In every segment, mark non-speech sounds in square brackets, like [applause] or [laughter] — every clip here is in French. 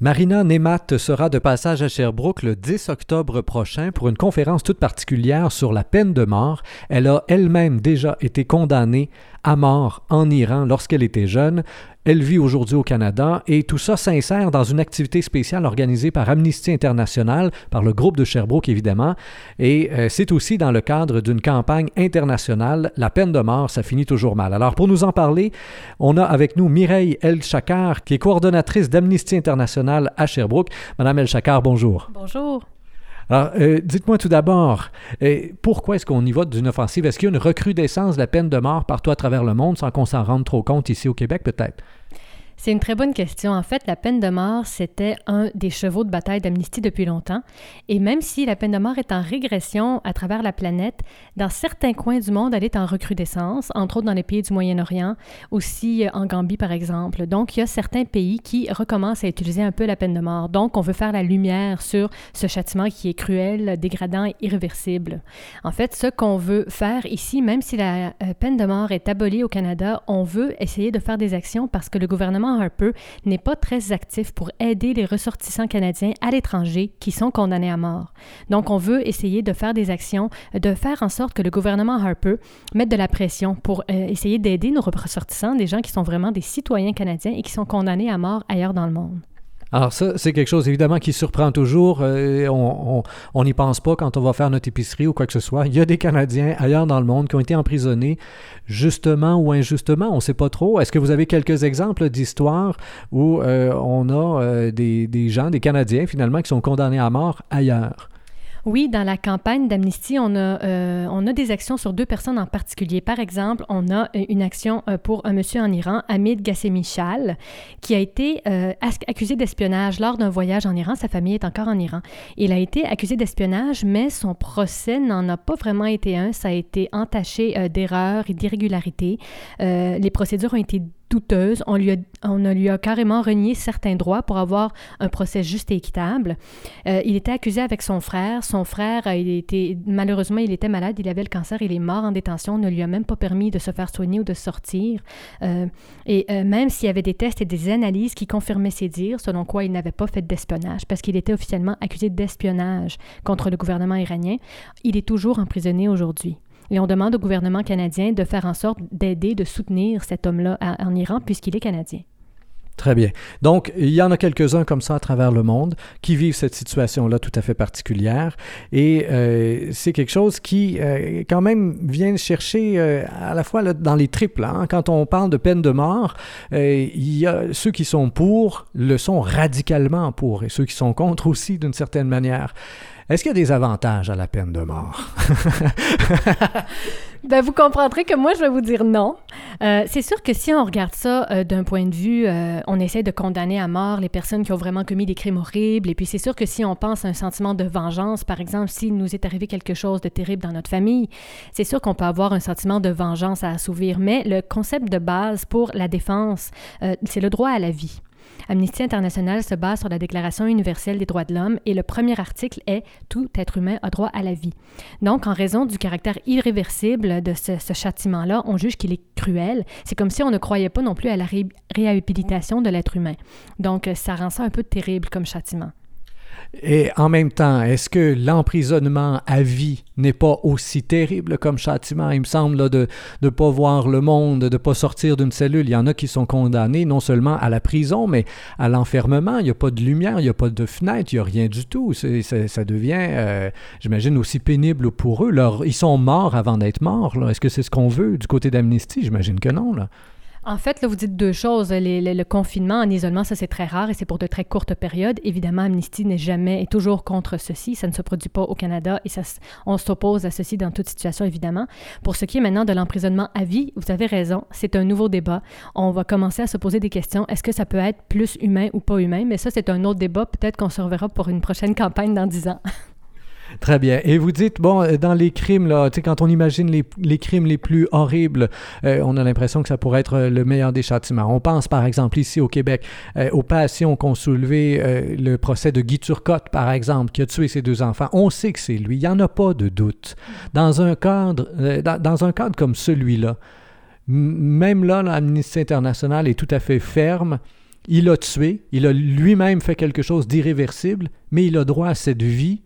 Marina Nemat sera de passage à Sherbrooke le 10 octobre prochain pour une conférence toute particulière sur la peine de mort. Elle a elle-même déjà été condamnée à mort en Iran lorsqu'elle était jeune. Elle vit aujourd'hui au Canada et tout ça s'insère dans une activité spéciale organisée par Amnesty International, par le groupe de Sherbrooke évidemment, et euh, c'est aussi dans le cadre d'une campagne internationale. La peine de mort, ça finit toujours mal. Alors pour nous en parler, on a avec nous Mireille El Chakar, qui est coordonnatrice d'Amnesty International à Sherbrooke. Madame El Chakar, bonjour. Bonjour. Alors, euh, dites-moi tout d'abord, euh, pourquoi est-ce qu'on y va d'une offensive? Est-ce qu'il y a une recrudescence de la peine de mort partout à travers le monde sans qu'on s'en rende trop compte ici au Québec, peut-être? C'est une très bonne question. En fait, la peine de mort, c'était un des chevaux de bataille d'Amnesty depuis longtemps. Et même si la peine de mort est en régression à travers la planète, dans certains coins du monde, elle est en recrudescence, entre autres dans les pays du Moyen-Orient, aussi euh, en Gambie par exemple. Donc, il y a certains pays qui recommencent à utiliser un peu la peine de mort. Donc, on veut faire la lumière sur ce châtiment qui est cruel, dégradant et irréversible. En fait, ce qu'on veut faire ici, même si la euh, peine de mort est abolie au Canada, on veut essayer de faire des actions parce que le gouvernement peu n'est pas très actif pour aider les ressortissants canadiens à l'étranger qui sont condamnés à mort. Donc, on veut essayer de faire des actions, de faire en sorte que le gouvernement Harper mette de la pression pour euh, essayer d'aider nos ressortissants, des gens qui sont vraiment des citoyens canadiens et qui sont condamnés à mort ailleurs dans le monde. Alors ça, c'est quelque chose évidemment qui surprend toujours. Euh, on n'y pense pas quand on va faire notre épicerie ou quoi que ce soit. Il y a des Canadiens ailleurs dans le monde qui ont été emprisonnés, justement ou injustement, on ne sait pas trop. Est-ce que vous avez quelques exemples d'histoires où euh, on a euh, des, des gens, des Canadiens finalement, qui sont condamnés à mort ailleurs? Oui, dans la campagne d'Amnesty, on, a, euh, on a des actions sur deux personnes en particulier. Par exemple, on a euh, une action euh, pour un monsieur en Iran, Hamid Ghassemichal, qui a été accusé d'espionnage lors d'un voyage en Iran. Sa famille est encore en Iran. Il a été accusé d'espionnage, mais son procès n'en a pas vraiment été un. Ça a été entaché d'erreurs et d'irrégularités. les procédures ont été douteuse. On lui, a, on lui a carrément renié certains droits pour avoir un procès juste et équitable. Euh, il était accusé avec son frère. Son frère, il était, malheureusement, il était malade, il avait le cancer, il est mort en détention. On ne lui a même pas permis de se faire soigner ou de sortir. Euh, et euh, même s'il y avait des tests et des analyses qui confirmaient ses dires, selon quoi il n'avait pas fait d'espionnage, parce qu'il était officiellement accusé d'espionnage contre le gouvernement iranien, il est toujours emprisonné aujourd'hui. Et on demande au gouvernement canadien de faire en sorte d'aider, de soutenir cet homme-là en Iran puisqu'il est canadien. Très bien. Donc, il y en a quelques-uns comme ça à travers le monde qui vivent cette situation-là tout à fait particulière. Et euh, c'est quelque chose qui, euh, quand même, vient chercher euh, à la fois dans les triples. Hein. Quand on parle de peine de mort, il y a ceux qui sont pour le sont radicalement pour et ceux qui sont contre aussi d'une certaine manière. Est-ce qu'il y a des avantages à la peine de mort? [laughs] ben, vous comprendrez que moi, je vais vous dire non. Euh, c'est sûr que si on regarde ça euh, d'un point de vue, euh, on essaie de condamner à mort les personnes qui ont vraiment commis des crimes horribles. Et puis, c'est sûr que si on pense à un sentiment de vengeance, par exemple, s'il nous est arrivé quelque chose de terrible dans notre famille, c'est sûr qu'on peut avoir un sentiment de vengeance à assouvir. Mais le concept de base pour la défense, c'est le droit à la vie. Amnesty International se base sur la Déclaration universelle des droits de l'homme et le premier article est Tout être humain a droit à la vie. Donc, en raison du caractère irréversible de ce, châtiment-là, on juge qu'il est cruel. C'est comme si on ne croyait pas non plus à la réhabilitation de l'être humain. Donc, ça rend ça un peu terrible comme châtiment. Et en même temps, est-ce que l'emprisonnement à vie n'est pas aussi terrible comme châtiment? Il me semble de ne pas voir le monde, de ne pas sortir d'une cellule. Il y en a qui sont condamnés non seulement à la prison, mais à l'enfermement. Il n'y a pas de lumière, il n'y a pas de fenêtre, il n'y a rien du tout. ça devient, euh, j'imagine, aussi pénible pour eux. ils sont morts avant d'être morts. Est-ce que c'est ce qu'on veut du côté d'Amnesty? J'imagine que non. Là. En fait, là, vous dites deux choses. le confinement en isolement, ça c'est très rare et c'est pour de très courtes périodes. Évidemment, Amnesty n'est jamais et toujours contre ceci. Ça ne se produit pas au Canada et on s'oppose à ceci dans toute situation, évidemment. Pour ce qui est maintenant de l'emprisonnement à vie, vous avez raison, c'est un nouveau débat. On va commencer à se poser des questions. Est-ce que ça peut être plus humain ou pas humain? Mais ça, c'est un autre débat. Peut-être qu'on se reverra pour une prochaine campagne dans dix ans. [laughs] Très bien. Et vous dites, bon, euh, dans les crimes, là, quand on imagine les, les, crimes les plus horribles, euh, on a l'impression que ça pourrait être euh, le meilleur des châtiments. On pense, par exemple, ici au Québec, aux passions qu'ont soulevé le procès de Guy Turcotte, par exemple, qui a tué ses deux enfants. On sait que c'est lui. Il n'y en a pas de doute. Dans un cadre, dans, dans un cadre comme celui-là, même là, l'Amnistie internationale est tout à fait ferme il a tué, il a lui-même fait quelque chose d'irréversible, mais il a droit à cette vie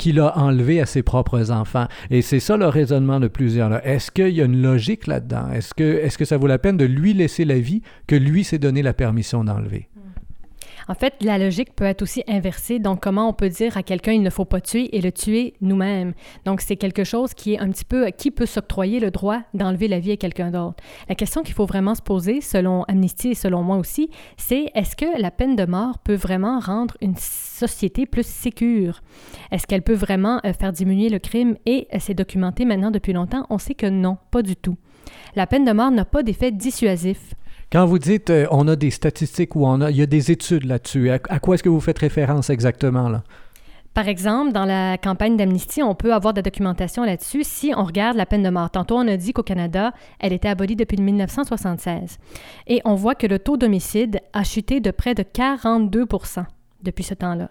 qu'il a enlevée à ses propres enfants. Et c'est ça le raisonnement de plusieurs. Est-ce qu'il y a une logique là-dedans? Est-ce que, est -ce que ça vaut la peine de lui laisser la vie que lui s'est donné la permission d'enlever? En fait, la logique peut être aussi inversée. Donc, comment on peut dire à quelqu'un il ne faut pas tuer et le tuer nous-mêmes? Donc, c'est quelque chose qui est un petit peu qui peut s'octroyer le droit d'enlever la vie à quelqu'un d'autre. La question qu'il faut vraiment se poser, selon Amnesty et selon moi aussi, c'est est-ce que la peine de mort peut vraiment rendre une société plus sécure? Est-ce qu'elle peut vraiment euh, faire diminuer le crime? Et euh, c'est documenté maintenant depuis longtemps? On sait que non, pas du tout. La peine de mort n'a pas d'effet dissuasif. Quand vous dites euh, on a des statistiques ou on a, il y a des études là-dessus, à, quoi est-ce que vous faites référence exactement là? Par exemple, dans la campagne d'amnistie, on peut avoir de la documentation là-dessus si on regarde la peine de mort. Tantôt, on a dit qu'au Canada, elle était abolie depuis 1976. Et on voit que le taux d'homicide a chuté de près de 42% depuis ce temps-là.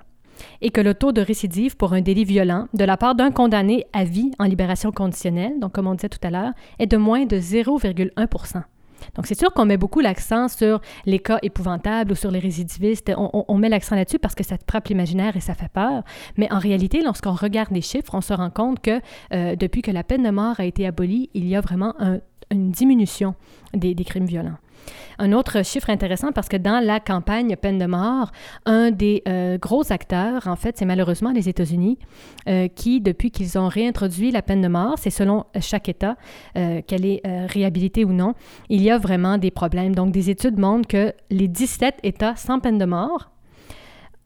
Et que le taux de récidive pour un délit violent de la part d'un condamné à vie en libération conditionnelle, donc comme on disait tout à l'heure, est de moins de 0,1 donc, c'est sûr qu'on met beaucoup l'accent sur les cas épouvantables ou sur les récidivistes. On, met l'accent là-dessus parce que ça te frappe l'imaginaire et ça fait peur. Mais en réalité, lorsqu'on regarde les chiffres, on se rend compte que euh, depuis que la peine de mort a été abolie, il y a vraiment une diminution des crimes violents. Un autre chiffre intéressant parce que dans la campagne peine de mort, un des euh, gros acteurs, en fait, c'est malheureusement les États-Unis, euh, qui, depuis qu'ils ont réintroduit la peine de mort, c'est selon chaque État euh, qu'elle est réhabilitée ou non, il y a vraiment des problèmes. Donc, des études montrent que les 17 États sans peine de mort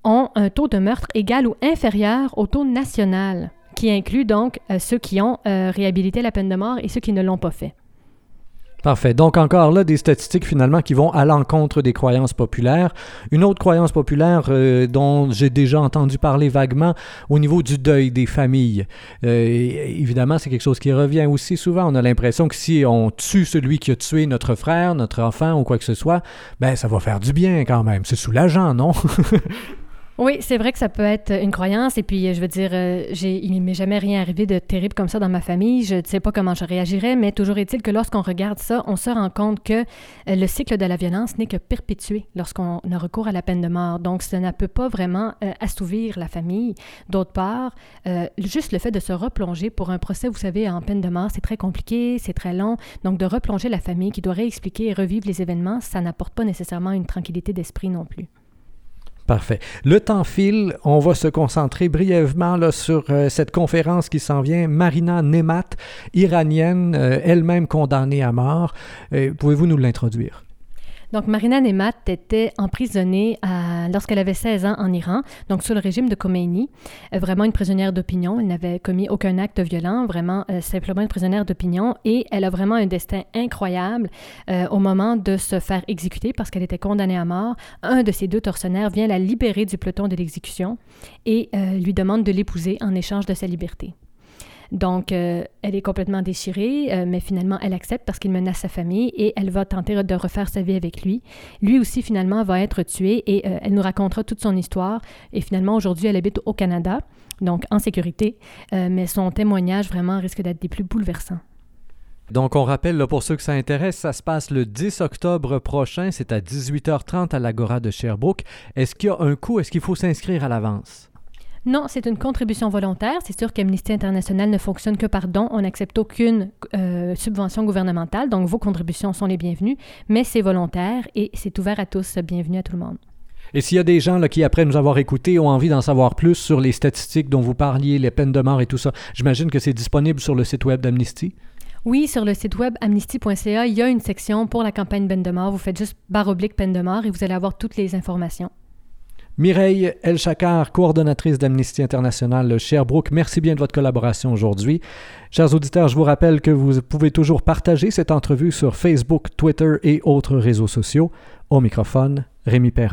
ont un taux de meurtre égal ou inférieur au taux national, qui inclut donc ceux qui ont réhabilité la peine de mort et ceux qui ne l'ont pas fait. Parfait. Donc encore là, des statistiques finalement qui vont à l'encontre des croyances populaires. Une autre croyance populaire euh, dont j'ai déjà entendu parler vaguement au niveau du deuil des familles. Euh, évidemment, c'est quelque chose qui revient aussi souvent. On a l'impression que si on tue celui qui a tué notre frère, notre enfant ou quoi que ce soit, ben ça va faire du bien quand même. C'est soulageant, non? [laughs] Oui, c'est vrai que ça peut être une croyance. Et puis, je veux dire, euh, il m'est jamais rien arrivé de terrible comme ça dans ma famille. Je ne sais pas comment je réagirais, mais toujours est-il que lorsqu'on regarde ça, on se rend compte que euh, le cycle de la violence n'est que perpétué lorsqu'on a recours à la peine de mort. Donc, ça ne peut pas vraiment euh, assouvir la famille. D'autre part, juste le fait de se replonger pour un procès, vous savez, en peine de mort, c'est très compliqué, c'est très long. Donc, de replonger la famille qui doit réexpliquer et revivre les événements, ça n'apporte pas nécessairement une tranquillité d'esprit non plus. Parfait. Le temps file. On va se concentrer brièvement sur euh, cette conférence qui s'en vient. Marina Nemat, iranienne, euh, elle-même condamnée à mort. Euh, pouvez-vous nous l'introduire? Donc, Marina Nemat était emprisonnée lorsqu'elle avait 16 ans en Iran, donc sous le régime de Khomeini. Euh, vraiment une prisonnière d'opinion. Elle n'avait commis aucun acte violent, vraiment euh, simplement une prisonnière d'opinion. Et elle a vraiment un destin incroyable euh, au moment de se faire exécuter parce qu'elle était condamnée à mort. Un de ses deux tortionnaires vient la libérer du peloton de l'exécution et lui demande de l'épouser en échange de sa liberté. Donc, euh, elle est complètement déchirée, euh, mais finalement, elle accepte parce qu'il menace sa famille et elle va tenter de refaire sa vie avec lui. Lui aussi, finalement, va être tué et euh, elle nous racontera toute son histoire. Et finalement, aujourd'hui, elle habite au Canada, donc en sécurité, mais son témoignage vraiment risque d'être des plus bouleversants. Donc, on rappelle, là, pour ceux que ça intéresse, ça se passe le 10 octobre prochain. C'est à 18h30 à l'Agora de Sherbrooke. Est-ce qu'il y a un coût? Est-ce qu'il faut s'inscrire à l'avance? Non, c'est une contribution volontaire. C'est sûr qu'Amnesty International ne fonctionne que par don. On n'accepte aucune euh, subvention gouvernementale, donc vos contributions sont les bienvenues, mais c'est volontaire et c'est ouvert à tous. Bienvenue à tout le monde. Et s'il y a des gens là, qui, après nous avoir écoutés, ont envie d'en savoir plus sur les statistiques dont vous parliez, les peines de mort et tout ça, j'imagine que c'est disponible sur le site web d'Amnesty? Oui, sur le site web amnesty.ca, il y a une section pour la campagne peine de mort. Vous faites juste barre oblique peine de mort et vous allez avoir toutes les informations. Mireille El-Chakar, coordonnatrice d'Amnesty International Sherbrooke, merci bien de votre collaboration aujourd'hui. Chers auditeurs, je vous rappelle que vous pouvez toujours partager cette entrevue sur Facebook, Twitter et autres réseaux sociaux. Au microphone, Rémi Perra.